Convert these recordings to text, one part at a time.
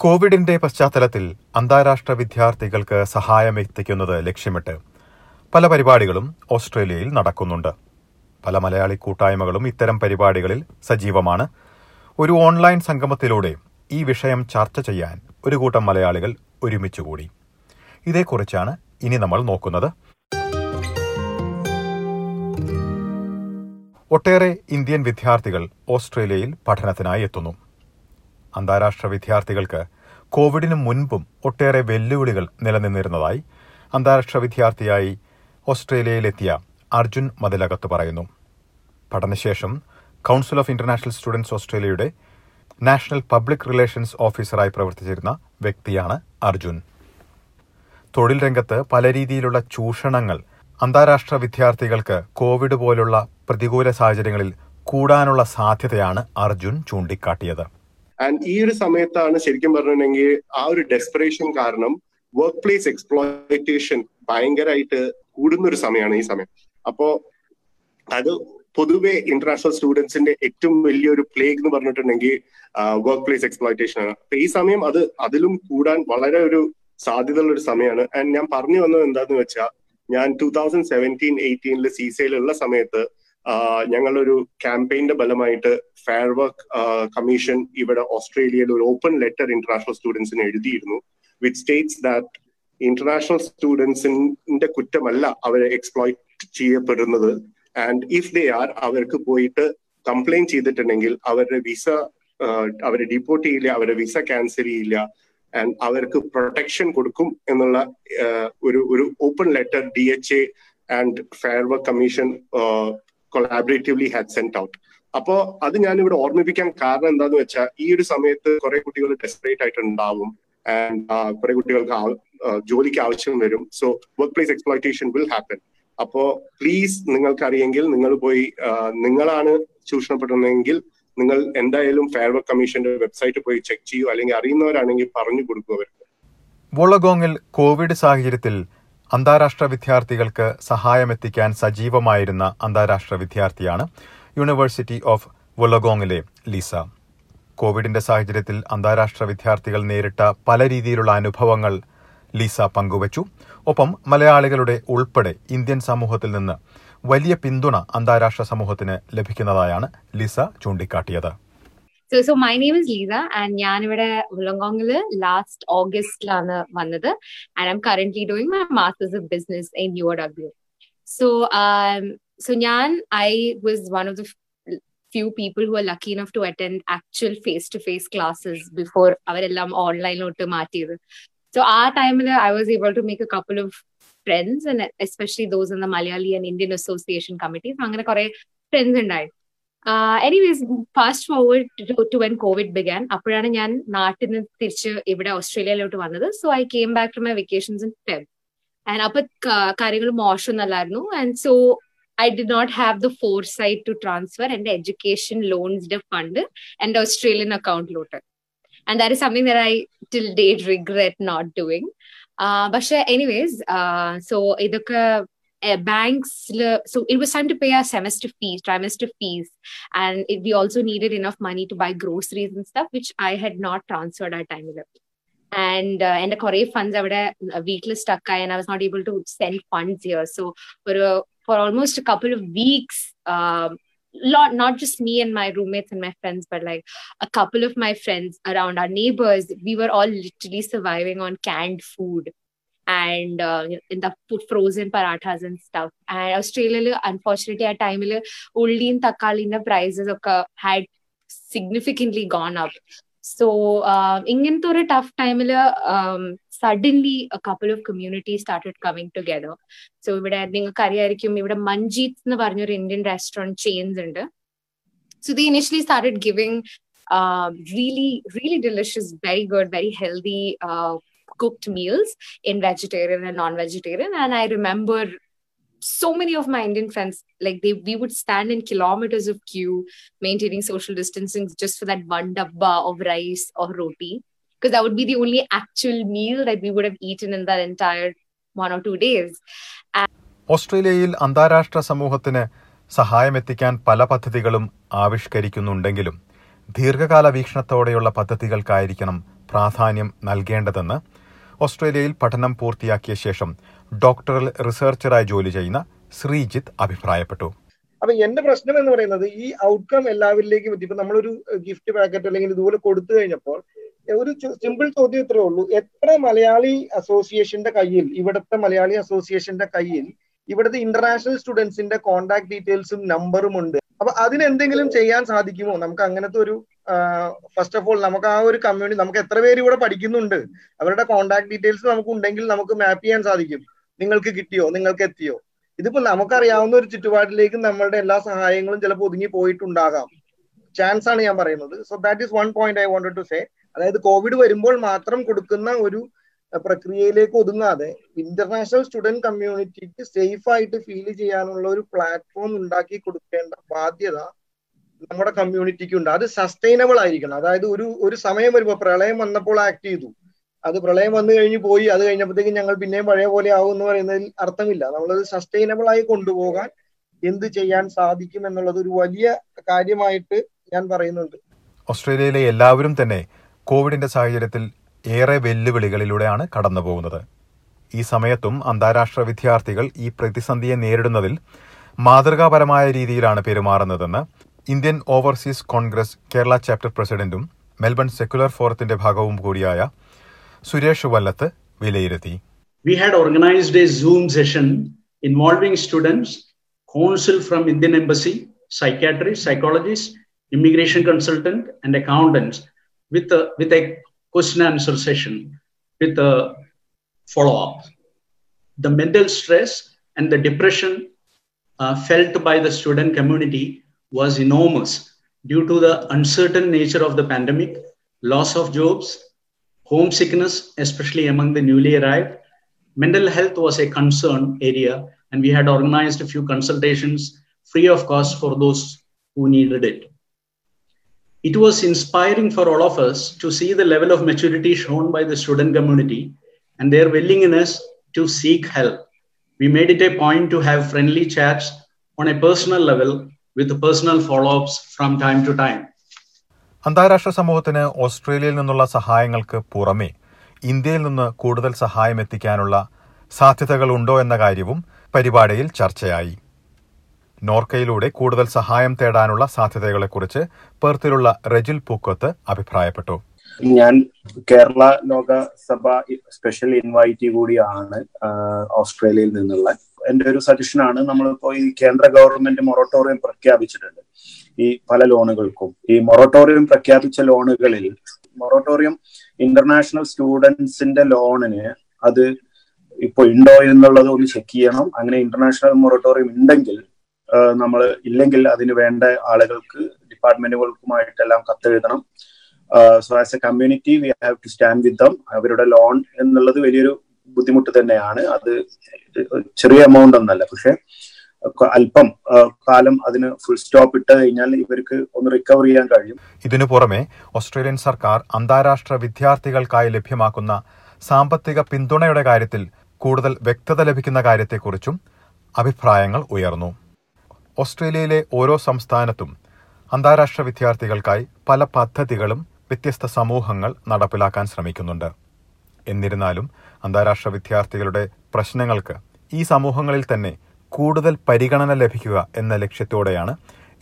കോവിഡിന്റെ പശ്ചാത്തലത്തിൽ അന്താരാഷ്ട്ര വിദ്യാർത്ഥികൾക്ക് സഹായം എത്തിക്കുന്നത് ലക്ഷ്യമിട്ട് പല പരിപാടികളും ഓസ്ട്രേലിയയിൽ നടക്കുന്നുണ്ട്. പല മലയാളി കൂട്ടായ്മകളും ഇത്തരം പരിപാടികളിൽ സജീവമാണ്. ഒരു ഓൺലൈൻ സംഗമത്തിലൂടെ ഈ വിഷയം ചർച്ച ചെയ്യാൻ ഒരു കൂട്ടം മലയാളികൾ ഒരുമിച്ചുകൂടി. ഇതേക്കുറിച്ചാണ് ഇനി നമ്മൾ നോക്കുന്നത്. ഒട്ടേറെ ഇന്ത്യൻ വിദ്യാർത്ഥികൾ ഓസ്ട്രേലിയയിൽ പഠനത്തിനായി എത്തുന്നു. അന്താരാഷ്ട്ര വിദ്യാർത്ഥികൾക്ക് കോവിഡിന് മുൻപും ഒട്ടേറെ വെല്ലുവിളികൾ നിലനിന്നിരുന്നതായി അന്താരാഷ്ട്ര വിദ്യാർത്ഥിയായി ഓസ്ട്രേലിയയിലെത്തിയ അർജുൻ മതിലകത്ത് പറയുന്നു. പഠനശേഷം കൌൺസിൽ ഓഫ് ഇന്റർനാഷണൽ സ്റ്റുഡൻസ് ഓസ്ട്രേലിയയുടെ നാഷണൽ പബ്ലിക് റിലേഷൻസ് ഓഫീസറായി പ്രവർത്തിച്ചിരുന്ന വ്യക്തിയാണ് അർജുൻ. തൊഴിൽ രംഗത്ത് പല രീതിയിലുള്ള ചൂഷണങ്ങൾ അന്താരാഷ്ട്ര വിദ്യാർത്ഥികൾക്ക് കോവിഡ് പോലുള്ള പ്രതികൂല സാഹചര്യങ്ങളിൽ കൂടാനുള്ള സാധ്യതയാണ് അർജുൻ ചൂണ്ടിക്കാട്ടിയത്. ആൻഡ് ഈ ഒരു സമയത്താണ് ശരിക്കും പറഞ്ഞിട്ടുണ്ടെങ്കിൽ ആ ഒരു ഡെസ്പറേഷൻ കാരണം വർക്ക് പ്ലേസ് എക്സ്പ്ലോയിറ്റേഷൻ ഭയങ്കരമായിട്ട് കൂടുന്ന ഒരു സമയമാണ് ഈ സമയം. അപ്പോ അത് പൊതുവെ ഇന്റർനാഷണൽ സ്റ്റുഡൻസിന്റെ ഏറ്റവും വലിയൊരു പ്ലേഗ് എന്ന് പറഞ്ഞിട്ടുണ്ടെങ്കിൽ വർക്ക് പ്ലേസ് എക്സ്പ്ലോയിറ്റേഷൻ ആണ്. അപ്പൊ ഈ സമയം അത് അതിലും കൂടാൻ വളരെ ഒരു സാധ്യതയുള്ള ഒരു സമയമാണ് ആൻഡ് ഞാൻ പറഞ്ഞു വന്നത് എന്താന്ന് വെച്ചാൽ ഞാൻ ടൂ തൗസൻഡ് സെവന്റീൻ എയ്റ്റീനിൽ സീസയിലുള്ള സമയത്ത് ഞങ്ങളൊരു ക്യാമ്പയിന്റെ ഫെയർ വർക്ക് കമ്മീഷൻ ഇവിടെ ഓസ്ട്രേലിയയിൽ ഒരു ഓപ്പൺ ലെറ്റർ ഇന്റർനാഷണൽ സ്റ്റുഡൻസിന് എഴുതിയിരുന്നു വിച്ച് സ്റ്റേറ്റ്സ് ദാറ്റ് ഇന്റർനാഷണൽ സ്റ്റുഡൻസിന്റെ കുറ്റമല്ല അവരെ എക്സ്പ്ലോയിറ്റ് ചെയ്യപ്പെടുന്നത്. ആൻഡ് ഇഫ് ദേ ആർ അവർക്ക് പോയിട്ട് കംപ്ലൈന്റ് ചെയ്തിട്ടുണ്ടെങ്കിൽ അവരുടെ വിസ അവരെ ഡിപ്പോർട്ട് ചെയ്യില്ല അവരുടെ വിസ ക്യാൻസൽ ചെയ്യില്ല ആൻഡ് അവർക്ക് പ്രൊട്ടക്ഷൻ കൊടുക്കും എന്നുള്ള ഒരു ഒരു open letter D H A and fair work commission collaboratively had sent out അപ്പോ അത് ഞാൻ ഇവിടെ ഓർമ്മിപ്പിക്കാൻ കാരണം എന്താന്ന് വെച്ചാൽ ഈ ഒരു സമയത്ത് കുറെ കുട്ടികൾ ഡെസ്പറേറ്റ് ആയിട്ടുണ്ടാവും ആൻഡ് കുറെ കുട്ടികൾക്ക് ജോലിക്ക് ആവശ്യം വരും. So work place exploitation will happen അപ്പോ പ്ലീസ് നിങ്ങൾക്ക് അറിയെങ്കിൽ നിങ്ങൾ പോയി നിങ്ങളാണ് ചൂഷണപ്പെടുന്നതെങ്കിൽ നിങ്ങൾ എന്തായാലും ഫെയർ വർക്ക് കമ്മീഷന്റെ വെബ്സൈറ്റ് പോയി ചെക്ക് ചെയ്യൂ. അല്ലെങ്കിൽ അറിയുന്നവരാണെങ്കിൽ പറഞ്ഞു കൊടുക്കുക അവർക്ക്. വോളഗോങ്ങിൽ കോവിഡ് സാഹചര്യത്തിൽ അന്താരാഷ്ട്ര വിദ്യാർത്ഥികൾക്ക് സഹായമെത്തിക്കാൻ സജീവമായിരുന്ന അന്താരാഷ്ട്ര വിദ്യാർത്ഥിയാണ് യൂണിവേഴ്സിറ്റി ഓഫ് വുലഗോങ്ങിലെ ലിസ കോവിഡിന്റെ സാഹചര്യത്തിൽ അന്താരാഷ്ട്ര വിദ്യാർത്ഥികൾ നേരിട്ട പല രീതിയിലുള്ള അനുഭവങ്ങൾ ലിസ പങ്കുവച്ചു. ഒപ്പം മലയാളികളുടെ ഉൾപ്പെടെ ഇന്ത്യൻ സമൂഹത്തിൽ നിന്ന് വലിയ പിന്തുണ അന്താരാഷ്ട്ര സമൂഹത്തിന് ലഭിക്കുന്നതായാണ് Lisa ചൂണ്ടിക്കാട്ടിയത്. So so my name is Lisa and ഞാൻ ഇവിടെ ഉള്ളങ്കോങ്ങിൽ ലാസ്റ്റ് ഓഗസ്റ്റിലാണ് വന്നത് and I'm currently doing my masters of business in U W so so ഞാൻ I was one of the few people who are lucky enough to attend actual face-to-face classes before അവരെല്ലാം ഓൺലൈനിലോട്ട് മാറ്റിയത്. So ആ ടൈമിൽ I was able to make a couple of friends and especially those in the Malayali and Indian association committees അങ്ങനെ കുറെ friends ഉണ്ടായി. Anyways fast forward to when covid began അപ്പോഴാണ് ഞാൻ നാട്ടിൽ നിന്ന് തിരിച്ച് ഇവിടെ ഓസ്ട്രേലിയയിലോട്ട് വന്നത്. So I came back to my vacations in Feb and അപ്പൊ കാര്യങ്ങൾ മോശമൊന്നല്ലായിരുന്നു and so I did not have the foresight to transfer എന്റെ എഡ്യൂക്കേഷൻ ലോൺസിന്റെ ഫണ്ട് എന്റെ Australian അക്കൗണ്ടിലോട്ട് and that is something I till date regret not doing പക്ഷെ anyways so ഇതൊക്കെ ബാങ്ക്സിൽ so it was time to pay ആ semester fees trimester fees and it we also needed enough money to buy groceries and stuff which I had not transferred ആ ടൈമിൽ and എന്റെ കുറെ funds അവിടെ വീട്ടിൽ stuck ആയി I was not able to send funds here so ഒരു for almost couple of weeks lot not just me and my roommates and my friends but like a couple of my friends around our neighbors we were all literally surviving on canned food Uh, frozen parathas and stuff and australia unfortunately at time ulli and takali the prices of had significantly gone up so ഇങ്ങനത്തെ ഒരു tough ടൈമിൽ suddenly couple of community started coming together so ഇവിടെ നിങ്ങൾക്ക് അറിയായിരിക്കും ഇവിടെ മഞ്ജീത്ത് എന്ന് പറഞ്ഞൊരു Indian restaurant chains ഉണ്ട് so the initially started giving really really delicious very good very healthy uh, cooked meals in vegetarian and non-vegetarian and i remember so many of my Indian friends, like they, we would stand in kilometers of queue, maintaining social distancing just for that one dabba of rice or roti, because that would be the only actual meal that we would have eaten in that entire one or two days. ഓസ്ട്രേലിയയിൽ അന്താരാഷ്ട്ര സമൂഹത്തിന് സഹായമെത്തിക്കാൻ പല പദ്ധതികളും ആവിഷ്കരിക്കുന്നുണ്ടെങ്കിലും ദീർഘകാല വീക്ഷണത്തോടെയുള്ള പദ്ധതികൾക്കായിരിക്കണം പ്രാധാന്യം നൽകേണ്ടതെന്ന് ഓസ്ട്രേലിയയിൽ പഠനം പൂർത്തിയാക്കിയ ശേഷം ഡോക്ടറൽ റിസർച്ചറായി ജോലി ചെയ്യുന്ന ശ്രീജിത്ത് അഭിപ്രായപ്പെട്ടു. അപ്പൊ എന്റെ പ്രശ്നം എന്ന് പറയുന്നത് ഈ ഔട്ട്കം എല്ലാവരിലേക്കും എത്തി. ഇപ്പൊ നമ്മളൊരു ഗിഫ്റ്റ് പാക്കറ്റ് അല്ലെങ്കിൽ ഇതുപോലെ കൊടുത്തു കഴിഞ്ഞപ്പോൾ ഒരു സിമ്പിൾ ചോദ്യം ഇത്രേ ഉള്ളൂ. എത്ര മലയാളി അസോസിയേഷന്റെ കയ്യിൽ ഇവിടുത്തെ മലയാളി അസോസിയേഷന്റെ കയ്യിൽ ഇവിടുത്തെ ഇന്റർനാഷണൽ സ്റ്റുഡൻസിന്റെ കോൺടാക്ട് ഡീറ്റെയിൽസും നമ്പറും ഉണ്ട്. അപ്പൊ അതിനെന്തെങ്കിലും ചെയ്യാൻ സാധിക്കുമോ? നമുക്ക് അങ്ങനത്തെ ഒരു ഫസ്റ്റ് ഓഫ് ഓൾ നമുക്ക് ആ ഒരു കമ്മ്യൂണിറ്റി നമുക്ക് എത്ര പേര് ഇവിടെ പഠിക്കുന്നുണ്ട്? അവരുടെ കോൺടാക്ട് ഡീറ്റെയിൽസ് നമുക്ക് ഉണ്ടെങ്കിൽ നമുക്ക് മാപ്പ് ചെയ്യാൻ സാധിക്കും. നിങ്ങൾക്ക് കിട്ടിയോ? നിങ്ങൾക്ക് എത്തിയോ? ഇതിപ്പോ നമുക്കറിയാവുന്ന ഒരു ചുറ്റുപാടിലേക്ക് നമ്മളുടെ എല്ലാ സഹായങ്ങളും ചിലപ്പോൾ ഒതുങ്ങി പോയിട്ടുണ്ടാകാം. ചാൻസ് ആണ് ഞാൻ പറയുന്നത്. So that is one point I wanted to say അതായത് കോവിഡ് വരുമ്പോൾ മാത്രം കൊടുക്കുന്ന ഒരു പ്രക്രിയയിലേക്ക് ഒതുങ്ങാതെ ഇന്റർനാഷണൽ സ്റ്റുഡന്റ് കമ്മ്യൂണിറ്റിക്ക് സേഫ് ആയിട്ട് ഫീൽ ചെയ്യാനുള്ള ഒരു പ്ലാറ്റ്ഫോം ഉണ്ടാക്കി കൊടുക്കേണ്ട ബാധ്യത നമ്മുടെ കമ്മ്യൂണിറ്റിക്ക് ഉണ്ട് അത് സസ്റ്റൈനബിൾ ആയിരിക്കണം. അതായത് ഒരു ഒരു സമയം വരുമ്പോൾ പ്രളയം വന്നപ്പോൾ ആക്ട് ചെയ്തു. അത് പ്രളയം വന്നു കഴിഞ്ഞ് പോയി. അത് കഴിഞ്ഞപ്പോഴത്തേക്കും ഞങ്ങൾ പിന്നെയും പഴയ പോലെ ആവും എന്ന് പറയുന്നതിൽ അർത്ഥമില്ല. നമ്മളത് സസ്റ്റൈനബിൾ ആയി കൊണ്ടുപോകാൻ എന്ത് ചെയ്യാൻ സാധിക്കും എന്നുള്ളത് ഒരു വലിയ കാര്യമായിട്ട് ഞാൻ പറയുന്നുണ്ട്. ഓസ്ട്രേലിയയിലെ എല്ലാവരും തന്നെ കോവിഡിന്റെ സാഹചര്യത്തിൽ ഏറെ വെല്ലുവിളികളിലൂടെയാണ് കടന്നു പോകുന്നത് ഈ സമയത്തും അന്താരാഷ്ട്ര വിദ്യാർത്ഥികൾ ഈ പ്രതിസന്ധിയെ നേരിടുന്നതിൽ മാതൃകാപരമായ രീതിയിലാണ് പെരുമാറുന്നതെന്ന് Indian Overseas Congress Kerala chapter പ്രസിഡന്റും മെൽബൺ സെക്കുലർ ഫോറത്തിന്റെ ഭാഗവും കൂടിയായ സുരേഷ് വല്ലത്ത് വിലയിരുത്തി We had organized a Zoom session involving students, counsel from Indian Embassy, psychiatrists, psychologists, immigration consultant, and accountants with a, with a question answer session with a follow up. The mental stress and the depression uh, felt by the student community was enormous due to the uncertain nature of the pandemic, loss of jobs, homesickness, especially among the newly arrived. Mental health was a concern area, and we had organized a few consultations free of cost for those who needed it. It was inspiring for all of us to see the level of maturity shown by the student community and their willingness to seek help. We made it a point to have friendly chats on a personal level with personal follow ups from time to time അന്താരാഷ്ട്ര സമൂഹത്തിന് ഓസ്ട്രേലിയയിൽ നിന്നുള്ള സഹായങ്ങൾക്ക് പുറമെ ഇന്ത്യയിൽ നിന്ന് കൂടുതൽ സഹായം എത്തിക്കാനുള്ള സാധ്യതകൾ ഉണ്ടോ എന്ന കാര്യവും പരിപാടിയിൽ ചർച്ചയായി. നോർക്കയിലൂടെ കൂടുതൽ സഹായം തേടാനുള്ള സാധ്യതകളെക്കുറിച്ച് പെർത്തിലുള്ള റെജിൽ പൂക്കോത്ത് അഭിപ്രായപ്പെട്ടു. ഞാൻ കേരള ലോകസഭ സ്പെഷ്യൽ ഇൻവൈറ്റി കൂടിയാണ് ഓസ്ട്രേലിയയിൽ നിന്നുള്ള. എന്റെ ഒരു സജഷൻ ആണ്. നമ്മളിപ്പോ ഈ കേന്ദ്ര ഗവൺമെന്റ് മൊറട്ടോറിയം പ്രഖ്യാപിച്ചിട്ടുണ്ട്. ഈ പല ലോണുകൾക്കും ഈ മൊറട്ടോറിയം പ്രഖ്യാപിച്ച ലോണുകളിൽ മൊറട്ടോറിയം ഇന്റർനാഷണൽ സ്റ്റുഡൻസിന്റെ ലോണിന് അത് ഇപ്പൊ ഉണ്ടോ എന്നുള്ളത് ഒന്ന് ചെക്ക് ചെയ്യണം. അങ്ങനെ ഇന്റർനാഷണൽ മൊറട്ടോറിയം ഉണ്ടെങ്കിൽ നമ്മൾ ഇല്ലെങ്കിൽ അതിന് വേണ്ട ആളുകൾക്ക് ഡിപ്പാർട്ട്മെന്റുകൾക്കുമായിട്ടെല്ലാം കത്തെഴുതണം. So as a community we have to stand with them അവരുടെ ലോൺ എന്നുള്ളത് വലിയൊരു ബുദ്ധിമുട്ട് തന്നെയാണ്. അത് ചെറിയ എമൗണ്ട് ഒന്നല്ല. പക്ഷെ അല്പം കാലം അതിന് ഫുൾ സ്റ്റോപ്പ് ഇട്ട് കഴിഞ്ഞാൽ ഇവർക്ക് ഒന്ന് റിക്കവർ ചെയ്യാൻ കഴിയും. ഇതിനു പുറമെ ഓസ്ട്രേലിയൻ സർക്കാർ അന്താരാഷ്ട്ര വിദ്യാർത്ഥികൾക്കായി ലഭ്യമാക്കുന്ന സാമ്പത്തിക പിന്തുണയുടെ കാര്യത്തിൽ കൂടുതൽ വ്യക്തത ലഭിക്കുന്ന കാര്യത്തെക്കുറിച്ചും അഭിപ്രായങ്ങൾ ഉയർന്നു. ഓസ്ട്രേലിയയിലെ ഓരോ സംസ്ഥാനത്തും അന്താരാഷ്ട്ര വിദ്യാർത്ഥികൾക്കായി പല പദ്ധതികളും വ്യത്യസ്ത സമൂഹങ്ങൾ നടപ്പിലാക്കാൻ ശ്രമിക്കുന്നുണ്ട്. എന്നിരുന്നാലും അന്താരാഷ്ട്ര വിദ്യാർത്ഥികളുടെ പ്രശ്നങ്ങൾക്ക് ഈ സമൂഹങ്ങളിൽ തന്നെ കൂടുതൽ പരിഗണന ലഭിക്കുക എന്ന ലക്ഷ്യത്തോടെയാണ്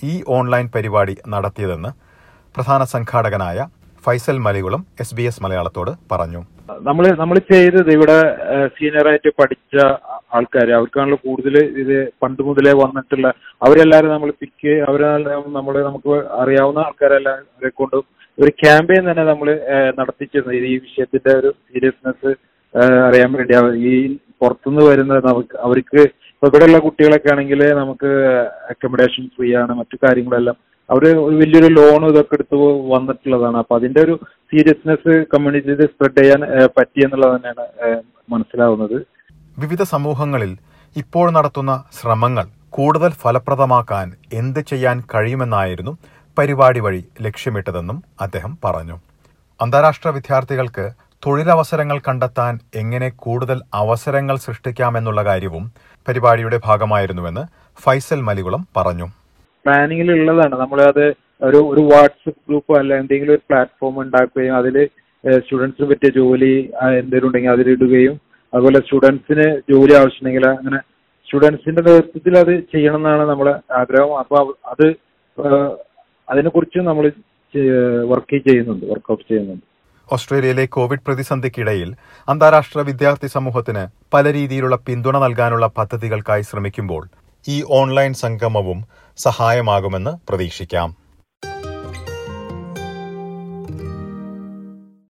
ഈ ഓൺലൈൻ പരിപാടി നടത്തിയതെന്ന് പ്രധാന സംഘാടകനായ Faisal Malikulam S B S മലയാളത്തോട് പറഞ്ഞു. നമ്മൾ നമ്മൾ ചെയ്തത് ഇവിടെ സീനിയറായിട്ട് പഠിച്ച ആൾക്കാർ അവർക്കാണല്ലോ കൂടുതൽ ഇത് പണ്ട് മുതലേ വന്നിട്ടുള്ള അവരെല്ലാവരും നമ്മൾ പിക്ക് അവരെല്ലാം നമ്മൾ നമുക്ക് അറിയാവുന്ന ആൾക്കാരെല്ലാം അവരെ കൊണ്ടും ഒരു ക്യാമ്പയിൻ തന്നെ നമ്മൾ നടത്തിച്ചിരുന്നത് ഈ വിഷയത്തിന്റെ ഒരു സീരിയസ്നെസ് അറിയാൻ വേണ്ടി ഈ പുറത്തുനിന്ന് വരുന്ന നമുക്ക് അവർക്ക് ഇവിടെയുള്ള കുട്ടികളൊക്കെ ആണെങ്കിൽ നമുക്ക് അക്കോമഡേഷൻ ഫ്രീ ആണ് മറ്റു കാര്യങ്ങളെല്ലാം. അവർ വലിയൊരു ലോൺ ഇതൊക്കെ എടുത്ത് വന്നിട്ടുള്ളതാണ്. അപ്പൊ അതിന്റെ ഒരു സീരിയസ്നെസ് കമ്മ്യൂണിറ്റിയിൽ സ്പ്രെഡ് ചെയ്യാൻ പറ്റി എന്നുള്ളത് തന്നെയാണ് മനസ്സിലാവുന്നത്. വിവിധ സമൂഹങ്ങളിൽ ഇപ്പോൾ നടത്തുന്ന ശ്രമങ്ങൾ കൂടുതൽ ഫലപ്രദമാക്കാൻ എന്ത് ചെയ്യാൻ കഴിയുമെന്നായിരുന്നു പരിപാടി വഴി ലക്ഷ്യമിട്ടതെന്നും അദ്ദേഹം പറഞ്ഞു. അന്താരാഷ്ട്ര വിദ്യാർത്ഥികൾക്ക് തൊഴിലവസരങ്ങൾ കണ്ടെത്താൻ എങ്ങനെ കൂടുതൽ അവസരങ്ങൾ സൃഷ്ടിക്കാമെന്നുള്ള കാര്യവും പരിപാടിയുടെ ഭാഗമായിരുന്നുവെന്ന് ഫൈസൽ മലികുളം പറഞ്ഞു. പ്ലാനിങ്ങിൽ ഉള്ളതാണ് നമ്മളത് ഒരു ഒരു വാട്സപ്പ് ഗ്രൂപ്പോ അല്ല എന്തെങ്കിലും ഒരു പ്ലാറ്റ്ഫോം ഉണ്ടാക്കുകയും അതിൽ സ്റ്റുഡൻസിന് പറ്റിയ ജോലി എന്തെങ്കിലും ഉണ്ടെങ്കിൽ അതിലിടുകയും അതുപോലെ സ്റ്റുഡൻസിന് ജോലി ആവശ്യമുണ്ടെങ്കിൽ അങ്ങനെ സ്റ്റുഡൻസിന്റെ നേതൃത്വത്തിൽ അത് ചെയ്യണം എന്നാണ് നമ്മളെ ആഗ്രഹം. അപ്പൊ അത് അതിനെക്കുറിച്ച് നമ്മൾ വർക്ക് ചെയ്യുന്നുണ്ട് വർക്ക്ഔട്ട് ചെയ്യുന്നുണ്ട്. ഓസ്ട്രേലിയയിലെ കോവിഡ് പ്രതിസന്ധിക്കിടയിൽ അന്താരാഷ്ട്ര വിദ്യാർത്ഥി സമൂഹത്തിന് പല രീതിയിലുള്ള പിന്തുണ നൽകാനുള്ള പദ്ധതികൾക്കായി ശ്രമിക്കുമ്പോൾ ഈ ഓൺലൈൻ സംഗമവും സഹായമാകുമെന്ന് പ്രതീക്ഷിക്കാം.